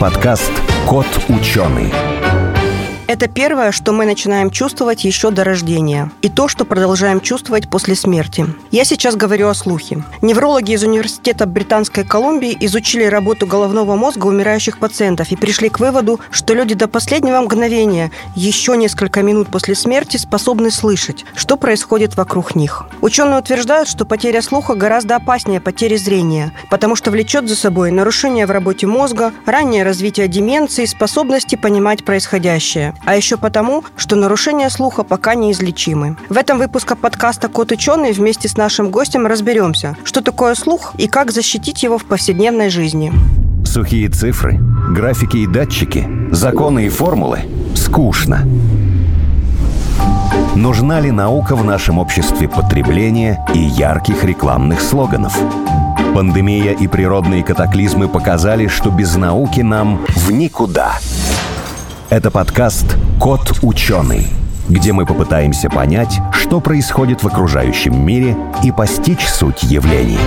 подкаст «Кот ученый». Это первое, что мы начинаем чувствовать еще до рождения. И то, что продолжаем чувствовать после смерти. Я сейчас говорю о слухе. Неврологи из Университета Британской Колумбии изучили работу головного мозга умирающих пациентов и пришли к выводу, что люди до последнего мгновения, еще несколько минут после смерти, способны слышать, что происходит вокруг них. Ученые утверждают, что потеря слуха гораздо опаснее потери зрения, потому что влечет за собой нарушение в работе мозга, раннее развитие деменции, способности понимать происходящее а еще потому, что нарушения слуха пока неизлечимы. В этом выпуске подкаста «Кот ученый» вместе с нашим гостем разберемся, что такое слух и как защитить его в повседневной жизни. Сухие цифры, графики и датчики, законы и формулы – скучно. Нужна ли наука в нашем обществе потребления и ярких рекламных слоганов? Пандемия и природные катаклизмы показали, что без науки нам в никуда – это подкаст «Кот ученый», где мы попытаемся понять, что происходит в окружающем мире и постичь суть явлений.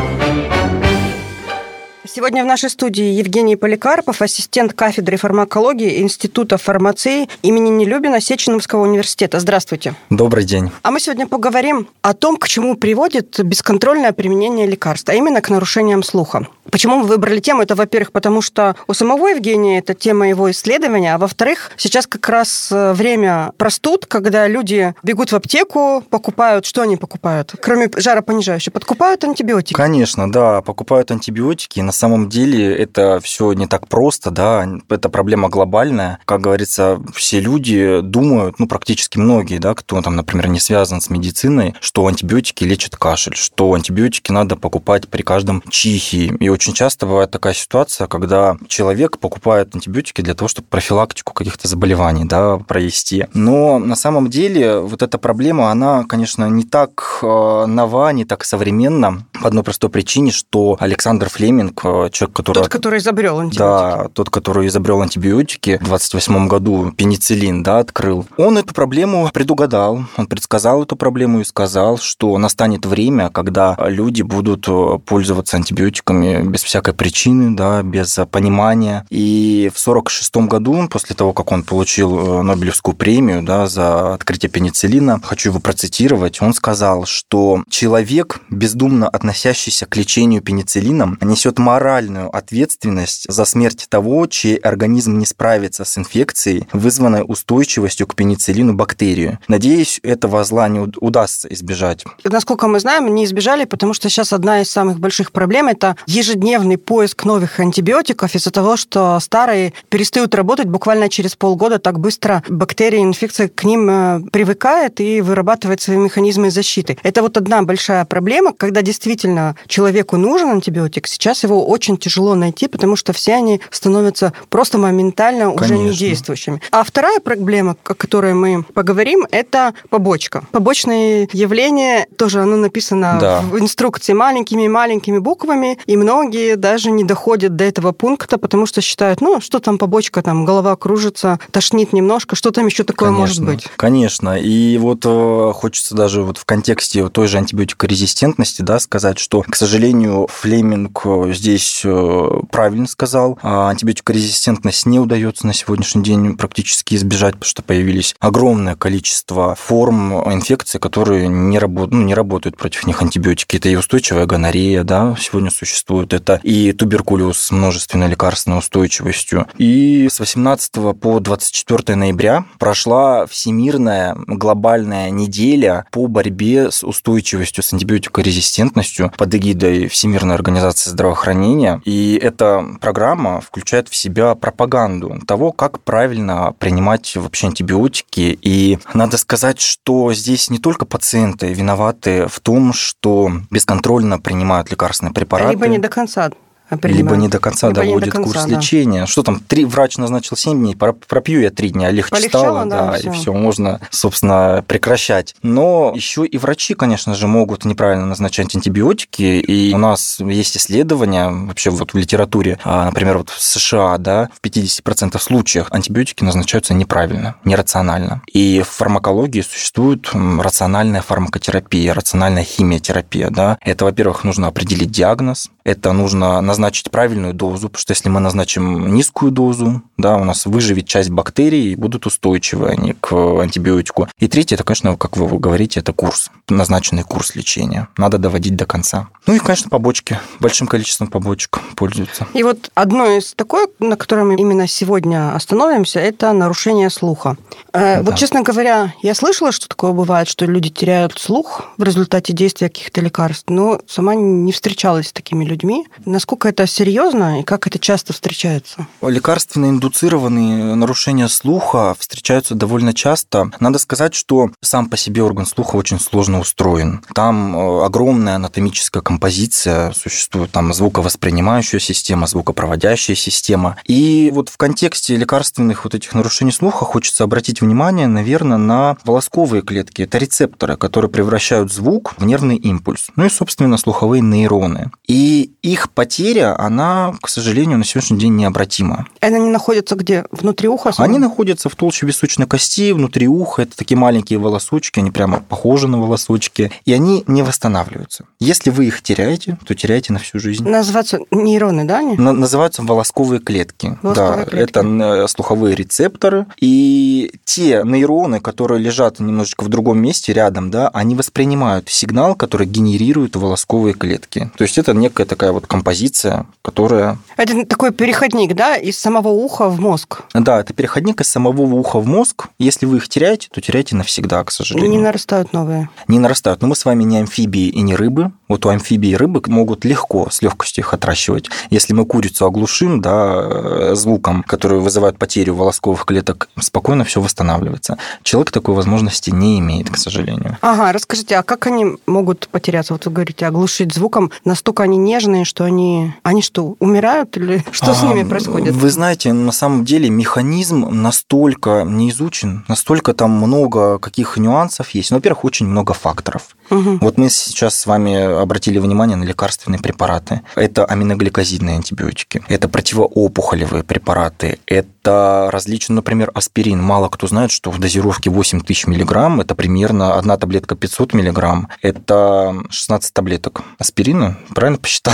Сегодня в нашей студии Евгений Поликарпов, ассистент кафедры фармакологии Института фармации имени Нелюбина Сеченовского университета. Здравствуйте. Добрый день. А мы сегодня поговорим о том, к чему приводит бесконтрольное применение лекарств, а именно к нарушениям слуха. Почему мы выбрали тему? Это, во-первых, потому что у самого Евгения это тема его исследования, а во-вторых, сейчас как раз э, время простуд, когда люди бегут в аптеку, покупают, что они покупают? Кроме жаропонижающего, подкупают антибиотики? Конечно, да, покупают антибиотики. На самом деле это все не так просто, да, это проблема глобальная. Как говорится, все люди думают, ну, практически многие, да, кто там, например, не связан с медициной, что антибиотики лечат кашель, что антибиотики надо покупать при каждом чихе. И очень часто бывает такая ситуация, когда человек покупает антибиотики для того, чтобы профилактику каких-то заболеваний, да, провести. Но на самом деле вот эта проблема, она, конечно, не так э, нова, не так современна по одной простой причине, что Александр Флеминг, человек, который... Тот, который изобрел антибиотики. Да, тот, который изобрел антибиотики в 28 году, пенициллин, да, открыл. Он эту проблему предугадал, он предсказал эту проблему и сказал, что настанет время, когда люди будут э, пользоваться антибиотиками без всякой причины, да, без понимания. И в 46 году, после того, как он получил э, Нобелевскую премию, да, за открытие пенициллина, хочу его процитировать, он сказал, что человек, бездумно относящийся к лечению пенициллином, несет мораль моральную ответственность за смерть того, чей организм не справится с инфекцией, вызванной устойчивостью к пенициллину бактерию. Надеюсь, этого зла не удастся избежать. Насколько мы знаем, не избежали, потому что сейчас одна из самых больших проблем – это ежедневный поиск новых антибиотиков из-за того, что старые перестают работать буквально через полгода, так быстро бактерии, инфекция к ним э, привыкает и вырабатывает свои механизмы защиты. Это вот одна большая проблема, когда действительно человеку нужен антибиотик, сейчас его очень тяжело найти, потому что все они становятся просто моментально Конечно. уже недействующими. А вторая проблема, о которой мы поговорим, это побочка. Побочное явление, тоже оно написано да. в инструкции маленькими-маленькими буквами, и многие даже не доходят до этого пункта, потому что считают, ну, что там побочка, там голова кружится, тошнит немножко, что там еще такое Конечно. может быть? Конечно. И вот э, хочется даже вот в контексте той же антибиотикорезистентности да, сказать, что, к сожалению, Флеминг э, здесь здесь э, правильно сказал. А антибиотикорезистентность не удается на сегодняшний день практически избежать, потому что появились огромное количество форм инфекции, которые не, работ... ну, не работают против них антибиотики. Это и устойчивая гонорея, да, сегодня существует. Это и туберкулез с множественной лекарственной устойчивостью. И с 18 по 24 ноября прошла всемирная глобальная неделя по борьбе с устойчивостью, с антибиотикорезистентностью под эгидой Всемирной организации здравоохранения здравоохранения. И эта программа включает в себя пропаганду того, как правильно принимать вообще антибиотики. И надо сказать, что здесь не только пациенты виноваты в том, что бесконтрольно принимают лекарственные препараты. Либо не до конца принимают. Либо не до конца Либо доводит до конца, курс да. лечения. Что там, три, врач назначил 7 дней, пропью я 3 дня, легче Полегчало, стало, да, да и все, можно, собственно, прекращать. Но еще и врачи, конечно же, могут неправильно назначать антибиотики, и у нас есть исследования вообще вот в литературе, а, например, вот в США, да, в 50% случаев антибиотики назначаются неправильно, нерационально. И в фармакологии существует рациональная фармакотерапия, рациональная химиотерапия, да. Это, во-первых, нужно определить диагноз, Это нужно назначить правильную дозу, потому что если мы назначим низкую дозу, да, у нас выживет часть бактерий и будут устойчивы они к антибиотику. И третье, это, конечно, как вы говорите, это курс, назначенный курс лечения. Надо доводить до конца. Ну и, конечно, побочки. Большим количеством побочек пользуются. И вот одно из такое, на котором мы именно сегодня остановимся, это нарушение слуха. Э, да. Вот, честно говоря, я слышала, что такое бывает, что люди теряют слух в результате действия каких-то лекарств, но сама не встречалась с такими людьми. Насколько это серьезно и как это часто встречается? Лекарственно индуцированные нарушения слуха встречаются довольно часто. Надо сказать, что сам по себе орган слуха очень сложно устроен. Там э, огромная анатомическая композиция существует, там звуковоспринимающая система, звукопроводящая система. И вот в контексте лекарственных вот этих нарушений слуха хочется обратить внимание, наверное, на волосковые клетки. Это рецепторы, которые превращают звук в нервный импульс. Ну и, собственно, слуховые нейроны. И их потеря, она, к сожалению, на сегодняшний день необратима. Они находятся где? Внутри уха? Они находятся в толще височной кости, внутри уха. Это такие маленькие волосочки, они прямо похожи на волосочки. И они не восстанавливаются. Если вы их теряете, то теряете на всю жизнь. Называются нейроны, да? Они? называются волосковые клетки. Волосковые да, клетки. это э, слуховые рецепторы. И те нейроны, которые лежат немножечко в другом месте рядом, да, они воспринимают сигнал, который генерирует волосковые клетки. То есть это некая такая вот композиция, которая... Это такой переходник, да, из самого уха в мозг? Да, это переходник из самого уха в мозг. Если вы их теряете, то теряете навсегда, к сожалению. Не нарастают новые? Не нарастают. Но мы с вами не амфибии и не рыбы. Вот у амфибии и рыбы могут легко, с легкостью их отращивать. Если мы курицу оглушим, да, э, звуком, который вызывает потерю волосковых клеток, спокойно все восстанавливается. Человек такой возможности не имеет, к сожалению. Ага, расскажите, а как они могут потеряться? Вот вы говорите, оглушить звуком. Настолько они нежные, что они... Они что, умирают или что а, с ними происходит? Вы знаете, на самом деле механизм настолько не изучен, настолько там много каких нюансов есть. Ну, во-первых, очень много факторов. Угу. Вот мы сейчас с вами обратили внимание на лекарственные препараты. Это аминогликозидные антибиотики, это противоопухолевые препараты, это различные, например, аспирин. Мало кто знает, что в дозировке 8000 мг это примерно одна таблетка 500 мг, это 16 таблеток аспирина, правильно посчитал?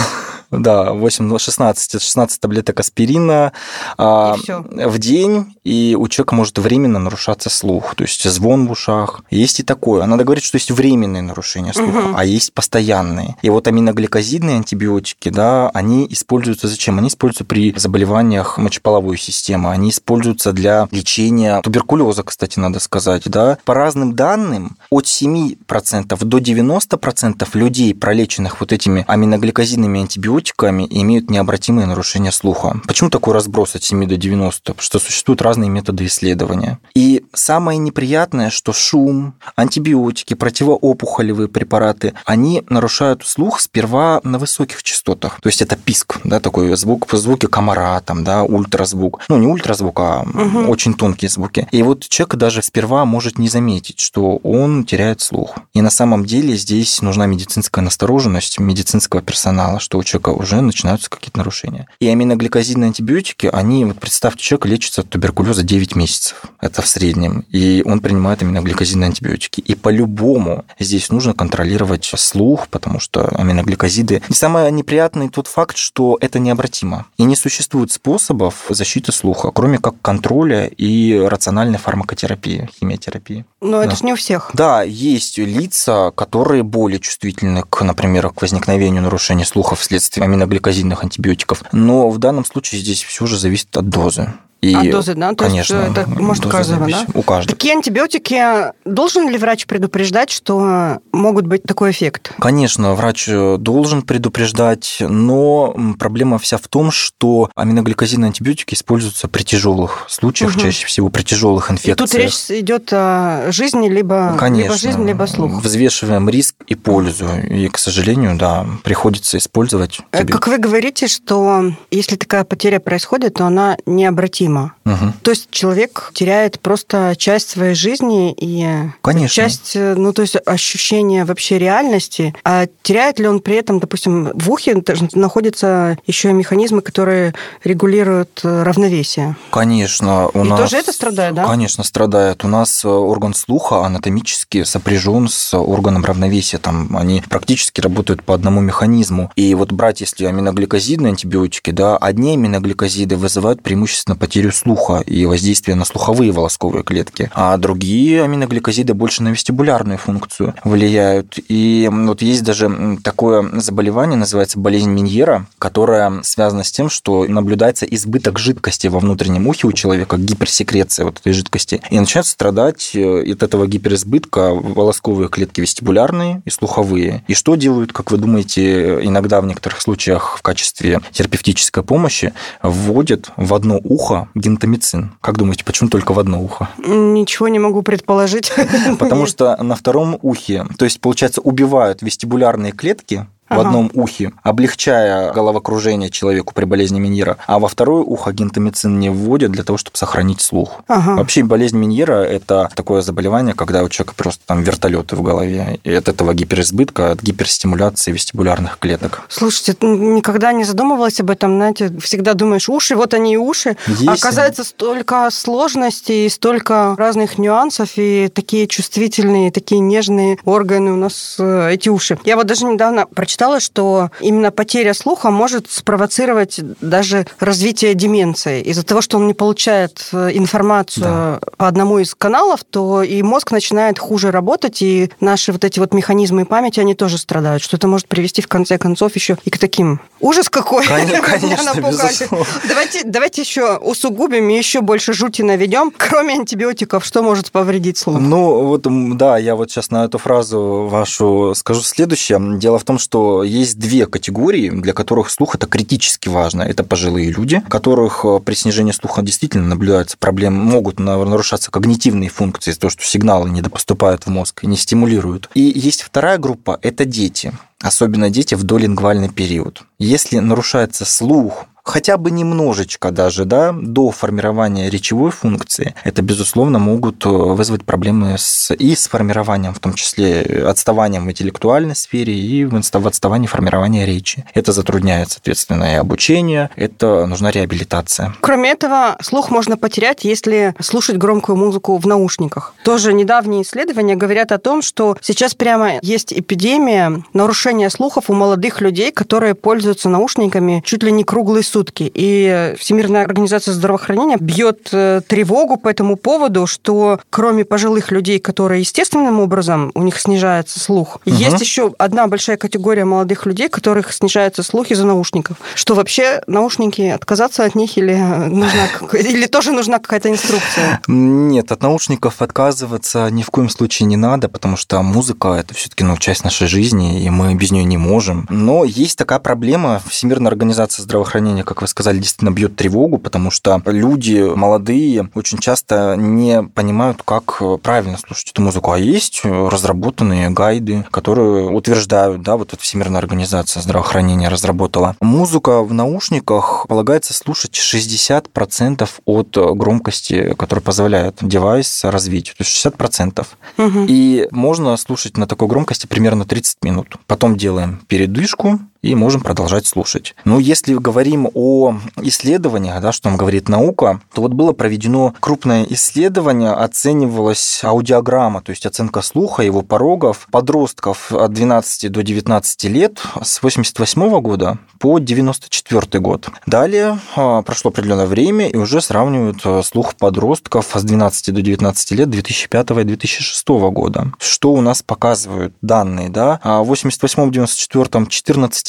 Да, 8, 16, 16 таблеток аспирина а, в день, и у человека может временно нарушаться слух, то есть звон в ушах. Есть и такое. Надо говорить, что есть временные нарушения слуха, угу. а есть постоянные. И вот аминогликозидные антибиотики, да, они используются зачем? Они используются при заболеваниях мочеполовой системы, они используются для лечения туберкулеза, кстати, надо сказать, да. По разным данным, от 7% до 90% людей, пролеченных вот этими аминогликозидными антибиотиками, антибиотиками имеют необратимые нарушения слуха. Почему такой разброс от 7 до 90? Потому что существуют разные методы исследования. И самое неприятное, что шум, антибиотики, противоопухолевые препараты, они нарушают слух сперва на высоких частотах. То есть это писк, да, такой звук, звуки комара, там, да, ультразвук. Ну, не ультразвук, а угу. очень тонкие звуки. И вот человек даже сперва может не заметить, что он теряет слух. И на самом деле здесь нужна медицинская настороженность медицинского персонала, что у человека человека уже начинаются какие-то нарушения. И аминогликозидные антибиотики, они, вот представьте, человек лечится от туберкулеза 9 месяцев. Это в среднем. И он принимает аминогликозидные антибиотики. И по-любому здесь нужно контролировать слух, потому что аминогликозиды... И самое неприятное тот факт, что это необратимо. И не существует способов защиты слуха, кроме как контроля и рациональной фармакотерапии, химиотерапии. Но да. это же не у всех. Да, есть лица, которые более чувствительны, к, например, к возникновению нарушений слуха вследствие аминогликозидных антибиотиков. Но в данном случае здесь все же зависит от дозы. И, от дозы, да? То конечно. Есть это может у каждого, да? У каждого. Такие антибиотики, должен ли врач предупреждать, что могут быть такой эффект? Конечно, врач должен предупреждать, но проблема вся в том, что аминогликозидные антибиотики используются при тяжелых случаях, угу. чаще всего при тяжелых инфекциях. И тут речь идет о жизни, либо, конечно, либо жизнь, либо слух. Взвешиваем риск и пользу. И, к сожалению, да, приходится использовать. Антибиотики. Как вы говорите, что если такая потеря происходит, то она необратима необратимо. Угу. То есть человек теряет просто часть своей жизни и Конечно. часть, э, ну, то есть ощущение вообще реальности. А теряет ли он при этом, допустим, в ухе находятся еще и механизмы, которые регулируют э, равновесие? Конечно. У И нас... тоже это страдает, да? Конечно, страдает. У нас э, орган слуха анатомически сопряжен с органом равновесия. Там они практически работают по одному механизму. И вот брать, если аминогликозидные антибиотики, да, одни аминогликозиды вызывают преимущественно потерю слуха и воздействие на слуховые волосковые клетки, а другие аминогликозиды больше на вестибулярную функцию влияют. И вот есть даже такое заболевание, называется болезнь Миньера, которая связана с тем, что наблюдается избыток жидкости во внутреннем ухе у человека, гиперсекреция вот этой жидкости, и начинают страдать э, от этого гиперизбытка волосковые клетки вестибулярные и слуховые. И что делают, как вы думаете, иногда в некоторых случаях в качестве терапевтической помощи вводят в одно ухо гентамицин? Как думаете, почему только в одно ухо? Ничего не могу предположить. Потому что на втором ухе, то есть, получается, убивают вестибулярные клетки, в Ага. одном ухе, облегчая головокружение человеку при болезни Меньера, а во второе ухо гентамицин не вводят для того, чтобы сохранить слух. Ага. Вообще болезнь Меньера – это такое заболевание, когда у человека просто там вертолеты в голове, и от этого гиперизбытка, от гиперстимуляции вестибулярных клеток. Слушайте, н- никогда не задумывалась об этом, знаете, всегда думаешь, уши, вот они и уши, Есть. а оказывается столько сложностей, столько разных нюансов и такие чувствительные, такие нежные органы у нас э, эти уши. Я вот даже недавно прочитала, что именно потеря слуха может спровоцировать даже развитие деменции. Из-за того, что он не получает э, информацию по одному из каналов, то и мозг начинает хуже работать, и наши вот эти вот механизмы памяти, они тоже страдают, что это может привести в конце концов еще и к таким. Ужас какой! Конечно, безусловно. Давайте, давайте еще усугубим и еще больше жути наведем. Кроме антибиотиков, что может повредить слух? Ну, вот, да, я вот сейчас на эту фразу вашу скажу следующее. Дело в том, что есть две категории, для которых слух это критически важно. Это пожилые люди, которых э, при снижении слуха действительно наблюдаются проблемы, могут на- нарушаться когнитивные функции, то, что сигналы не поступают в мозг и не стимулируют. И есть вторая группа, это дети. Особенно дети в долингвальный период. Если нарушается слух, хотя бы немножечко даже, да, до формирования речевой функции, это, безусловно, могут э, вызвать проблемы с, и с формированием, в том числе э, отставанием в интеллектуальной сфере и в отставании формирования речи. Это затрудняет, соответственно, и обучение, это нужна реабилитация. Кроме этого, слух можно потерять, если слушать громкую музыку в наушниках. Тоже недавние исследования говорят о том, что сейчас прямо есть эпидемия нарушения слухов у молодых людей, которые пользуются наушниками чуть ли не круглые сутки. И Всемирная организация здравоохранения бьет э, тревогу по этому поводу, что кроме пожилых людей, которые естественным образом у них снижается слух, Мгм. есть еще одна большая категория молодых людей, которых снижается слух из-за наушников. Что вообще наушники отказаться от них или нужна или тоже нужна какая-то инструкция? Нет, от наушников отказываться ни в коем случае не надо, потому что музыка это все-таки ну, часть нашей жизни, и мы без нее не можем. Но есть такая проблема. Всемирная организация здравоохранения, как вы сказали, действительно бьет тревогу, потому что люди молодые очень часто не понимают, как правильно слушать эту музыку. А есть разработанные гайды, которые утверждают, да, вот эта Всемирная организация здравоохранения разработала. Музыка в наушниках полагается слушать 60% от громкости, которая позволяет девайс развить. То есть 60%. Мгм. И можно слушать на такой громкости примерно 30 минут. Потом делаем передышку и можем продолжать слушать. Но если говорим о исследованиях, да, что нам говорит наука, то вот было проведено крупное исследование, оценивалась аудиограмма, то есть оценка слуха, его порогов подростков от 12 до 19 лет с 88 года по 94 год. Далее а, прошло определенное время и уже сравнивают а, слух подростков с 12 до 19 лет 2005 и 2006 года. Что у нас показывают данные, да? А В 88-94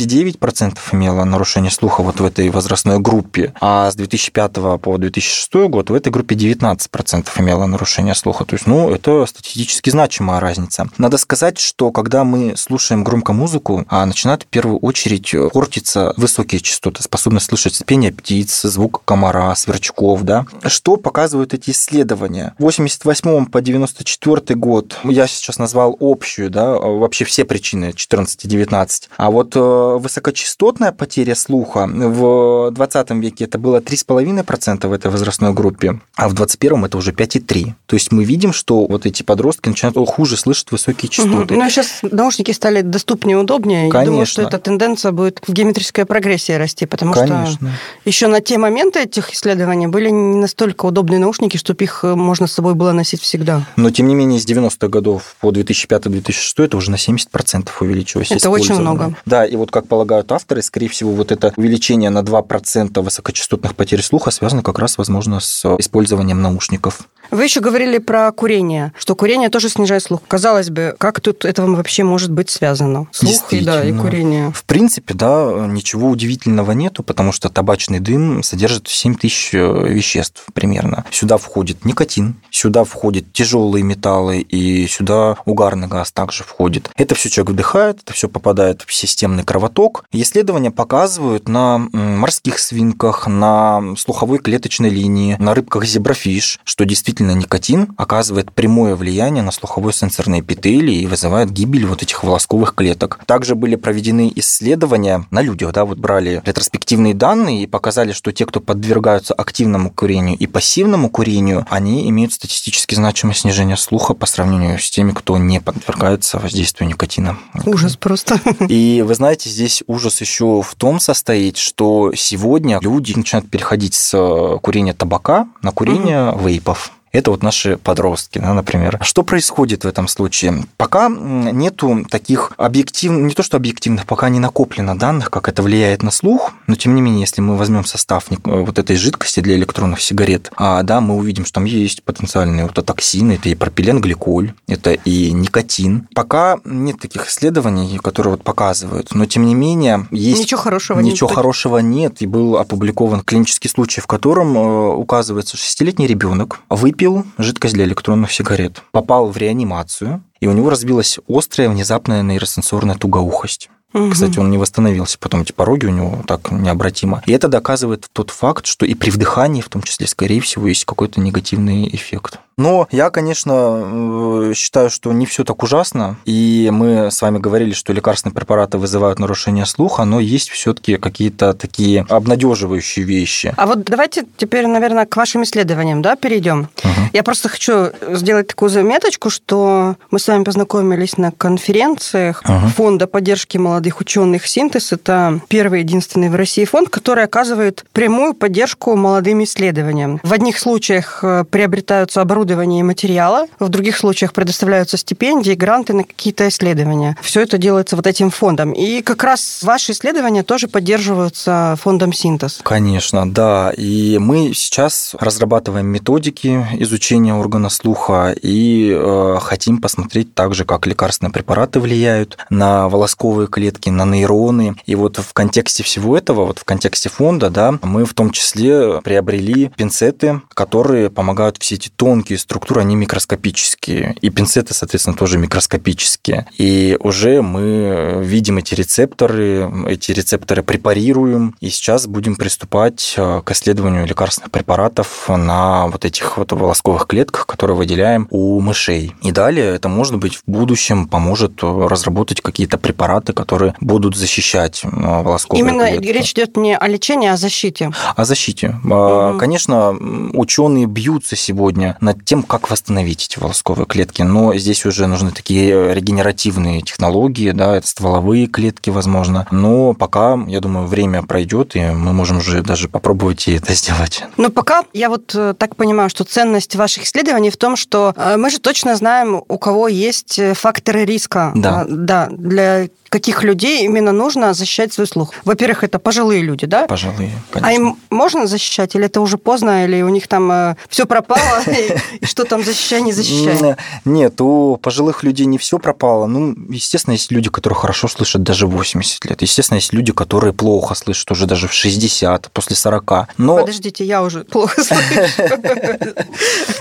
14,9% имело нарушение слуха вот в этой возрастной группе, а с 2005 по 2006 год в этой группе 19% имело нарушение слуха. То есть, ну, это статистически значимая разница. Надо сказать, что когда мы слушаем громко музыку, а начинают в первую очередь портиться высокие частоты, способность слышать пение птиц, звук комара, сверчков, да. Что показывают эти исследования? В 88 по 94 год я сейчас назвал общую, да, вообще все причины 14 и 19. А вот э, высокочастотная потеря слуха в 20 веке это было 3,5% в этой возрастной группе, а в 21 это уже 5,3%. То есть мы видим, что вот эти подростки начинают хуже слышать высокие частоты. Угу. Ну, сейчас наушники стали доступнее и удобнее. Конечно. Я думаю, что эта тенденция будет в геометрической прогрессии расти, потому Конечно. что еще на те моменты этих исследований были не настолько удобные наушники, чтобы их э, можно с собой было носить всегда. Но, тем не менее, с 90-х годов по 2005-2006 это уже на 70% увеличилось. Это очень много. Да, и вот как полагают авторы, скорее всего, вот это увеличение на 2% высокочастотных потерь слуха связано как раз, возможно, с использованием наушников. Вы еще говорили про курение, что курение тоже снижает слух. Казалось бы, как тут этого вообще может быть связано? Слух и, да, и курение. В принципе, да, ничего удивительного нету, потому что табачный дым содержит 7 тысяч э, веществ примерно. Сюда входит никотин, сюда входят тяжелые металлы, и сюда угарный газ также входит. Это все человек вдыхает, это все попадает в системный кровоток. исследования показывают на морских свинках, на слуховой клеточной линии, на рыбках зеброфиш, что действительно действительно никотин оказывает прямое влияние на слуховой сенсорные эпителий и вызывает гибель вот этих волосковых клеток. Также были проведены исследования на людях, да, вот брали ретроспективные данные и показали, что те, кто подвергаются активному курению и пассивному курению, они имеют статистически значимое снижение слуха по сравнению с теми, кто не подвергается воздействию никотина. Ужас просто. И вы знаете, здесь ужас еще в том состоит, что сегодня люди начинают переходить с курения табака на курение угу. вейпов. Это вот наши подростки, да, например. Что происходит в этом случае? Пока нету таких объективных, не то что объективных, пока не накоплено данных, как это влияет на слух, но тем не менее, если мы возьмем состав вот этой жидкости для электронных сигарет, а, да, мы увидим, что там есть потенциальные вот токсины, это и пропиленгликоль, это и никотин. Пока нет таких исследований, которые вот показывают, но тем не менее есть... Ничего хорошего Ничего нет. хорошего нет, и был опубликован клинический случай, в котором э, указывается, что шестилетний ребенок выпил выпил жидкость для электронных сигарет, попал в реанимацию, и у него разбилась острая внезапная нейросенсорная тугоухость. Угу. Кстати, он не восстановился, потом эти пороги у него так необратимо. И это доказывает тот факт, что и при вдыхании, в том числе, скорее всего, есть какой-то негативный эффект. Но я, конечно, считаю, что не все так ужасно. И мы с вами говорили, что лекарственные препараты вызывают нарушение слуха, но есть все-таки какие-то такие обнадеживающие вещи. А вот давайте теперь, наверное, к вашим исследованиям да, перейдем. Угу. Я просто хочу сделать такую заметочку, что мы с вами познакомились на конференциях угу. Фонда поддержки молодых ученых «Синтез». Это первый единственный в России фонд, который оказывает прямую поддержку молодым исследованиям. В одних случаях э, приобретаются оборудования и материала. В других случаях предоставляются стипендии, гранты на какие-то исследования. Все это делается вот этим фондом. И как раз ваши исследования тоже поддерживаются фондом «Синтез». Конечно, да. И мы сейчас разрабатываем методики изучения органа слуха и э, хотим посмотреть также, как лекарственные препараты влияют на волосковые клетки, на нейроны. И вот в контексте всего этого, вот в контексте фонда, да, мы в том числе приобрели пинцеты, которые помогают все эти тонкие структуры, они микроскопические. И пинцеты, соответственно, тоже микроскопические. И уже мы видим эти рецепторы, эти рецепторы препарируем, и сейчас будем приступать э, к исследованию лекарственных препаратов на вот этих вот волосковых клетках, которые выделяем у мышей. И далее это, может быть, в будущем поможет разработать какие-то препараты, которые будут защищать э, волосковые Именно клетки. речь идет не о лечении, а о защите. О защите. Угу. Конечно, ученые бьются сегодня над тем, как восстановить эти волосковые клетки. Но здесь уже нужны такие регенеративные технологии, да, это стволовые клетки, возможно. Но пока, я думаю, время пройдет, и мы можем уже даже попробовать и это сделать. Но пока я вот э, так понимаю, что ценность ваших исследований в том, что э, мы же точно знаем, у кого есть э, факторы риска да. Да, для каких людей именно нужно защищать свой слух? Во-первых, это пожилые люди, да? Пожилые, конечно. А им можно защищать, или это уже поздно, или у них там э, все пропало, что там защищай, не защищай? Нет, у пожилых людей не все пропало. Ну, естественно, есть люди, которые хорошо слышат даже в 80 лет. Естественно, есть люди, которые плохо слышат уже даже в 60, после 40. Но... Подождите, я уже плохо слышу.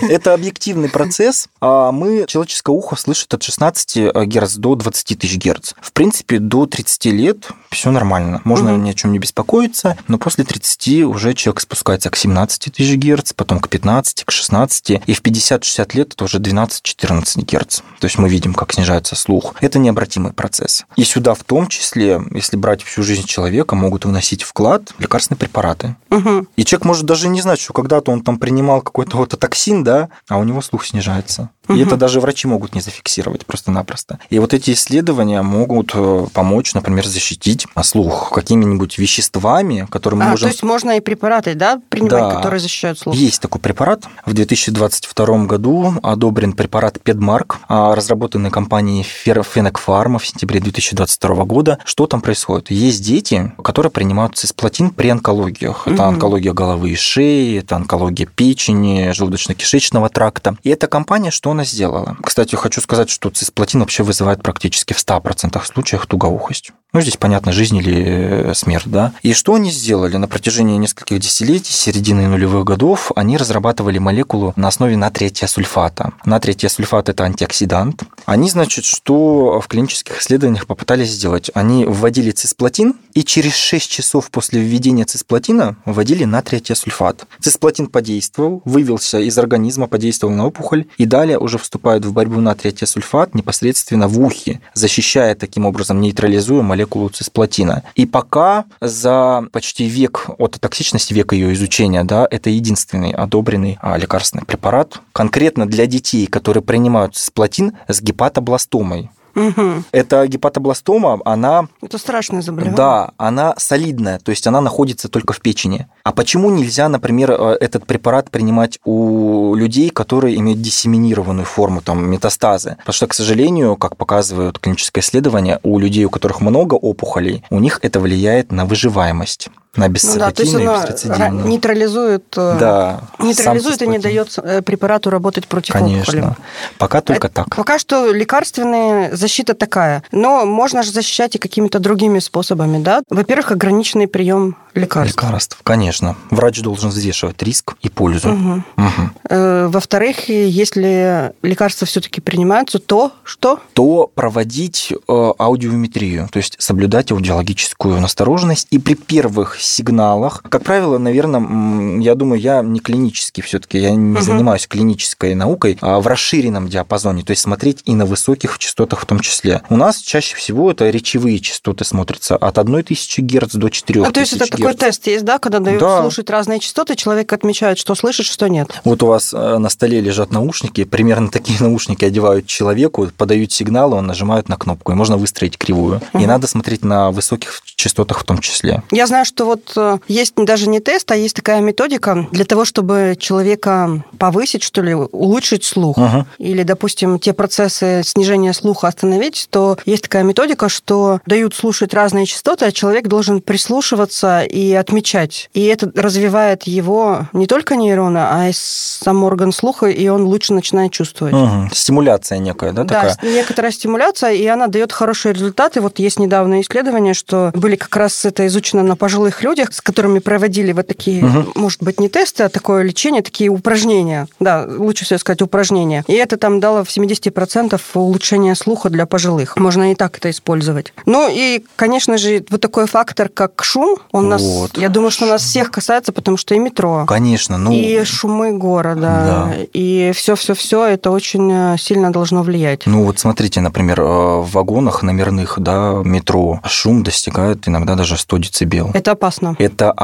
Это объективный процесс. А мы, человеческое ухо слышит от 16 Гц до 20 тысяч Гц. В принципе, принципе, до 30 лет все нормально. Можно угу. ни о чем не беспокоиться, но после 30 уже человек спускается к 17 тысяч герц, потом к 15, к 16, и в 50-60 лет это уже 12-14 герц. То есть мы видим, как снижается слух. Это необратимый процесс. И сюда в том числе, если брать всю жизнь человека, могут вносить вклад лекарственные препараты. Угу. И человек может даже не знать, что когда-то он там принимал какой-то вот токсин, да, а у него слух снижается. И угу. это даже врачи могут не зафиксировать просто-напросто. И вот эти исследования могут э, помочь, например, защитить слух какими-нибудь веществами, которые мы а, можем... То есть можно и препараты, да, принимать, да. которые защищают слух? Есть такой препарат. В 2022 году одобрен препарат Педмарк, а, разработанный компанией Фенек Фарма в сентябре 2022 года. Что там происходит? Есть дети, которые принимают цисплатин при онкологиях. Это угу. онкология головы и шеи, это онкология печени, желудочно-кишечного тракта. И эта компания, что она сделала? Кстати, хочу сказать, что цисплатин вообще вызывает практически в 100% случаях тугоухость. Ну, здесь, понятно, жизнь или э, смерть, да. И что они сделали? На протяжении нескольких десятилетий, середины нулевых годов, они разрабатывали молекулу на основе натрия сульфата. Натрия сульфат – это антиоксидант. Они, значит, что в клинических исследованиях попытались сделать? Они вводили цисплатин, и через 6 часов после введения цисплатина вводили натрия сульфат. Цисплатин подействовал, вывелся из организма, подействовал на опухоль, и далее уже вступает в борьбу натрия сульфат непосредственно в ухе, защищая таким образом, нейтрализуя молекулу молекулу цисплатина. И пока за почти век от токсичности, век ее изучения, да, это единственный одобренный а, лекарственный препарат конкретно для детей, которые принимают цисплатин с гепатобластомой. Угу. Эта гепатобластома, она... Это страшное заболевание. Да, она солидная, то есть она находится только в печени. А почему нельзя, например, э, этот препарат принимать у людей, которые имеют диссеминированную форму, там, метастазы? Потому что, к сожалению, как показывают клиническое исследование, у людей, у которых много опухолей, у них это влияет на выживаемость на бессахатинную ну, да, то есть она нейтрализует, э, да, нейтрализует и не дает э, препарату работать против Конечно. опухоли. Пока только это, так. Пока что лекарственная защита такая. Но можно же защищать и какими-то другими способами, да? Во-первых, ограниченный прием лекарств. Лекарств, конечно. Врач должен взвешивать риск и пользу. Угу. Угу. Во-вторых, если лекарства все-таки принимаются, то что? То проводить э, аудиометрию, то есть соблюдать аудиологическую настороженность. И при первых сигналах, как правило, наверное, я думаю, я не клинический все-таки, я не угу. занимаюсь клинической наукой, а в расширенном диапазоне, то есть смотреть и на высоких частотах в том числе. У нас чаще всего это речевые частоты смотрятся от 1000 Гц до 4000 а, то есть это такой тест есть, да, когда дают да. слушать разные частоты, человек отмечает, что слышит, что нет. Вот у вас э, на столе лежат наушники, примерно такие наушники одевают человеку, подают сигнал, он нажимает на кнопку, и можно выстроить кривую. Угу. И надо смотреть на высоких частотах в том числе. Я знаю, что вот э, есть даже не тест, а есть такая методика для того, чтобы человека повысить, что ли, улучшить слух. Угу. Или, допустим, те процессы снижения слуха остановить, то есть такая методика, что дают слушать разные частоты, а человек должен прислушиваться и отмечать. И это развивает его не только нейроны, а и сам орган слуха, и он лучше начинает чувствовать. Угу. Стимуляция некая, да, такая? Да, некоторая стимуляция, и она дает хорошие результаты. Вот есть недавно исследования, что были как раз это изучено на пожилых людях, с которыми проводили вот такие, угу. может быть, не тесты, а такое лечение, такие упражнения. Да, лучше всего сказать упражнения. И это там дало в 70% улучшение слуха для пожилых. Можно и так это использовать. Ну и, конечно же, вот такой фактор, как шум, он нас вот. Я думаю, что нас всех касается, потому что и метро. Конечно, ну... И шумы города, да. и все-все-все это очень э, сильно должно влиять. Ну вот смотрите, например, э, в вагонах номерных, да, метро шум достигает иногда даже 100 децибел. Это опасно. Это,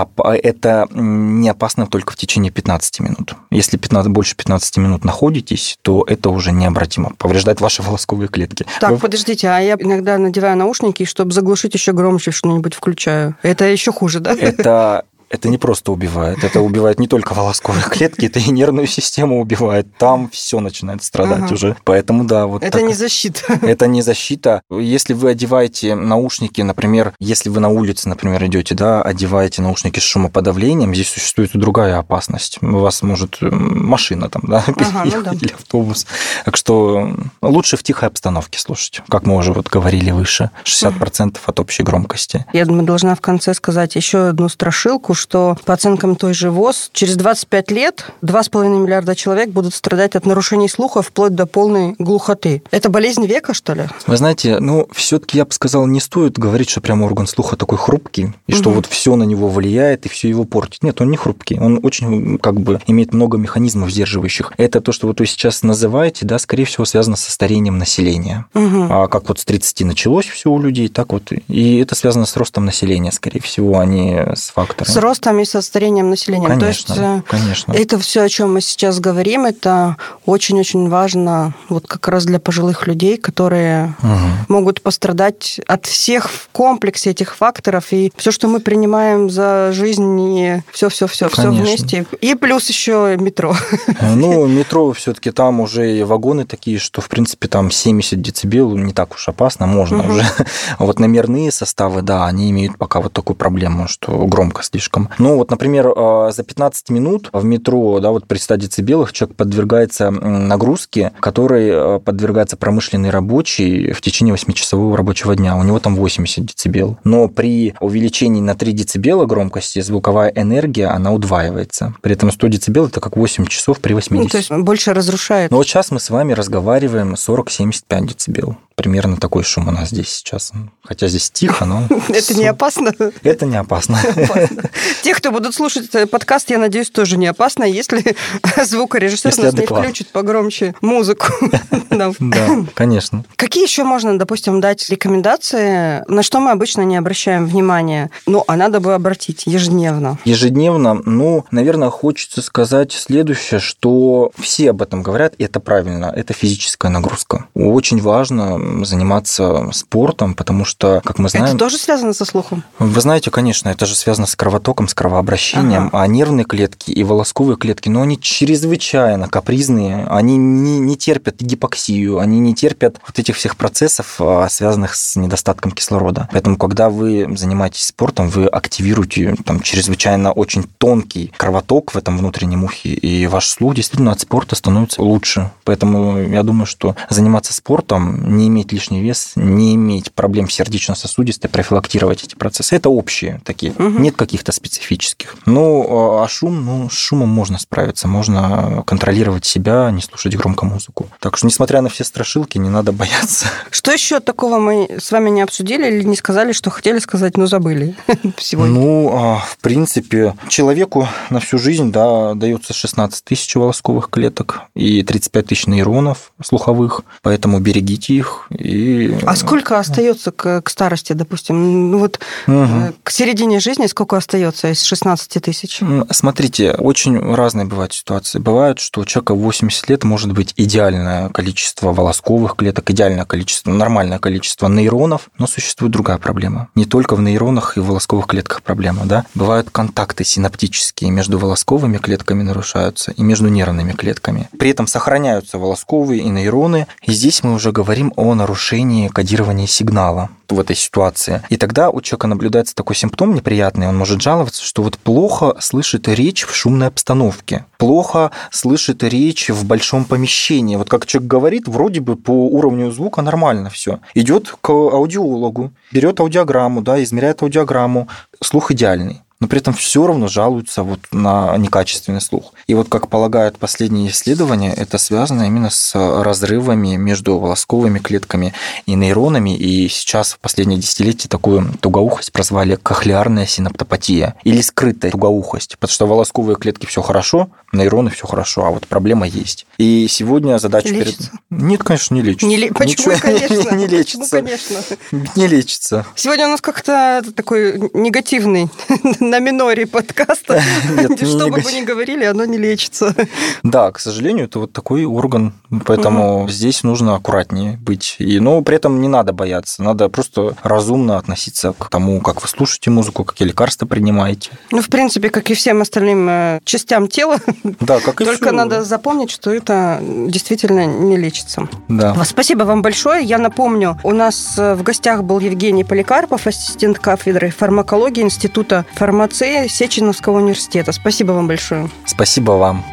это не опасно только в течение 15 минут. Если 15, больше 15 минут находитесь, то это уже необратимо. Повреждает ваши волосковые клетки. Так, Вы... подождите, а я иногда надеваю наушники, чтобы заглушить еще громче что-нибудь включаю. Это еще хуже, да? Это это не просто убивает, это убивает не только волосковые клетки, это и нервную систему убивает. Там все начинает страдать ага. уже. Поэтому да, вот Это так. не защита. Это не защита. Если вы одеваете наушники, например, если вы на улице, например, идете, да, одеваете наушники с шумоподавлением, здесь существует другая опасность. У вас может машина там, да, ага, ну да. или автобус. Так что лучше в тихой обстановке слушать, как мы уже вот говорили выше, 60% от общей громкости. Я думаю, должна в конце сказать еще одну страшилку, что по оценкам той же ВОЗ, через 25 лет 2,5 миллиарда человек будут страдать от нарушений слуха вплоть до полной глухоты. Это болезнь века, что ли? Вы знаете, ну, все-таки я бы сказал, не стоит говорить, что прям орган слуха такой хрупкий, и угу. что вот все на него влияет и все его портит. Нет, он не хрупкий. Он очень, как бы, имеет много механизмов сдерживающих. Это то, что вот вы сейчас называете, да, скорее всего, связано со старением населения. Угу. А как вот с 30 началось все у людей, так вот. И это связано с ростом населения, скорее всего, а не с фактором. С ростом и со старением населения. Конечно, То есть, э, конечно. Это все, о чем мы сейчас говорим, это очень-очень важно вот как раз для пожилых людей, которые угу. могут пострадать от всех в комплексе этих факторов. И все, что мы принимаем за жизнь, и все-все-все, все вместе. И плюс еще метро. Э, ну, метро все-таки там уже вагоны такие, что, в принципе, там 70 децибел не так уж опасно, можно угу. уже. Вот номерные составы, да, они имеют пока вот такую проблему, что громко слишком. Ну, вот, например, э, за 15 минут в метро, да, вот при 100 децибелах человек подвергается нагрузке, которой э, подвергается промышленный рабочий в течение 8-часового рабочего дня. У него там 80 децибел. Но при увеличении на 3 децибела громкости звуковая энергия, она удваивается. При этом 100 децибел – это как 8 часов при 80. Ну, то есть больше разрушает. Но вот сейчас мы с вами разговариваем 40-75 децибел примерно такой шум у нас здесь сейчас. Хотя здесь тихо, но... Это не опасно? Это не опасно. Те, кто будут слушать подкаст, я надеюсь, тоже не опасно, если звукорежиссер нас не включит погромче музыку. Да, конечно. Какие еще можно, допустим, дать рекомендации, на что мы обычно не обращаем внимания, ну, а надо бы обратить ежедневно? Ежедневно, ну, наверное, хочется сказать следующее, что все об этом говорят, и это правильно, это физическая нагрузка. Очень важно заниматься спортом, потому что, как мы знаем... Это тоже связано со слухом? Вы знаете, конечно, это же связано с кровотоком, с кровообращением, ага. а нервные клетки и волосковые клетки, ну, они чрезвычайно капризные, они не, не терпят гипоксию, они не терпят вот этих всех процессов, а, связанных с недостатком кислорода. Поэтому, когда вы занимаетесь спортом, вы активируете там чрезвычайно очень тонкий кровоток в этом внутреннем ухе, и ваш слух действительно от спорта становится лучше. Поэтому я думаю, что заниматься спортом, не иметь лишний вес, не иметь проблем сердечно-сосудистой, профилактировать эти процессы. Это общие такие, угу. нет каких-то специфических. Ну, а шум, ну, с шумом можно справиться, можно контролировать себя, не слушать громко музыку. Так что, несмотря на все страшилки, не надо бояться. Что еще такого мы с вами не обсудили или не сказали, что хотели сказать, но забыли сегодня? Ну, а, в принципе, человеку на всю жизнь да, дается 16 тысяч волосковых клеток и 35 тысяч нейронов слуховых, поэтому берегите их, и... А сколько остается к, к старости, допустим? Ну вот угу. к середине жизни сколько остается из 16 тысяч? Смотрите, очень разные бывают ситуации. Бывает, что у человека 80 лет может быть идеальное количество волосковых клеток, идеальное количество, нормальное количество нейронов, но существует другая проблема. Не только в нейронах и в волосковых клетках проблема, да? Бывают контакты синаптические между волосковыми клетками нарушаются и между нервными клетками. При этом сохраняются волосковые и нейроны, и здесь мы уже говорим о нарушении кодирования сигнала в этой ситуации. И тогда у человека наблюдается такой симптом неприятный, он может жаловаться, что вот плохо слышит речь в шумной обстановке, плохо слышит речь в большом помещении. Вот как человек говорит, вроде бы по уровню звука нормально все. Идет к аудиологу, берет аудиограмму, да, измеряет аудиограмму, слух идеальный но при этом все равно жалуются вот на некачественный слух. И вот, как полагают последние исследования, это связано именно с разрывами между волосковыми клетками и нейронами, и сейчас в последние десятилетия такую тугоухость прозвали кохлеарная синаптопатия или скрытая тугоухость, потому что волосковые клетки все хорошо, нейроны все хорошо, а вот проблема есть. И сегодня задача лечится? перед... Нет, конечно, не лечится. Не ле... Почему, Ничего конечно? Не лечится. Почему, конечно? Не лечится. Сегодня у нас как-то такой негативный на миноре подкаста. Нет, Что бы вы ни говорили, оно не лечится. Да, к сожалению, это вот такой орган, поэтому здесь нужно аккуратнее быть. И, но при этом не надо бояться, надо просто разумно относиться к тому, как вы слушаете музыку, какие лекарства принимаете. Ну, в принципе, как и всем остальным э, частям тела. Да, как и Только надо запомнить, что это действительно не лечится. Да. Спасибо вам большое. Я напомню, у нас э, в гостях был Евгений Поликарпов, ассистент кафедры фармакологии Института фармации Сеченовского университета. Спасибо вам большое. Спасибо вам.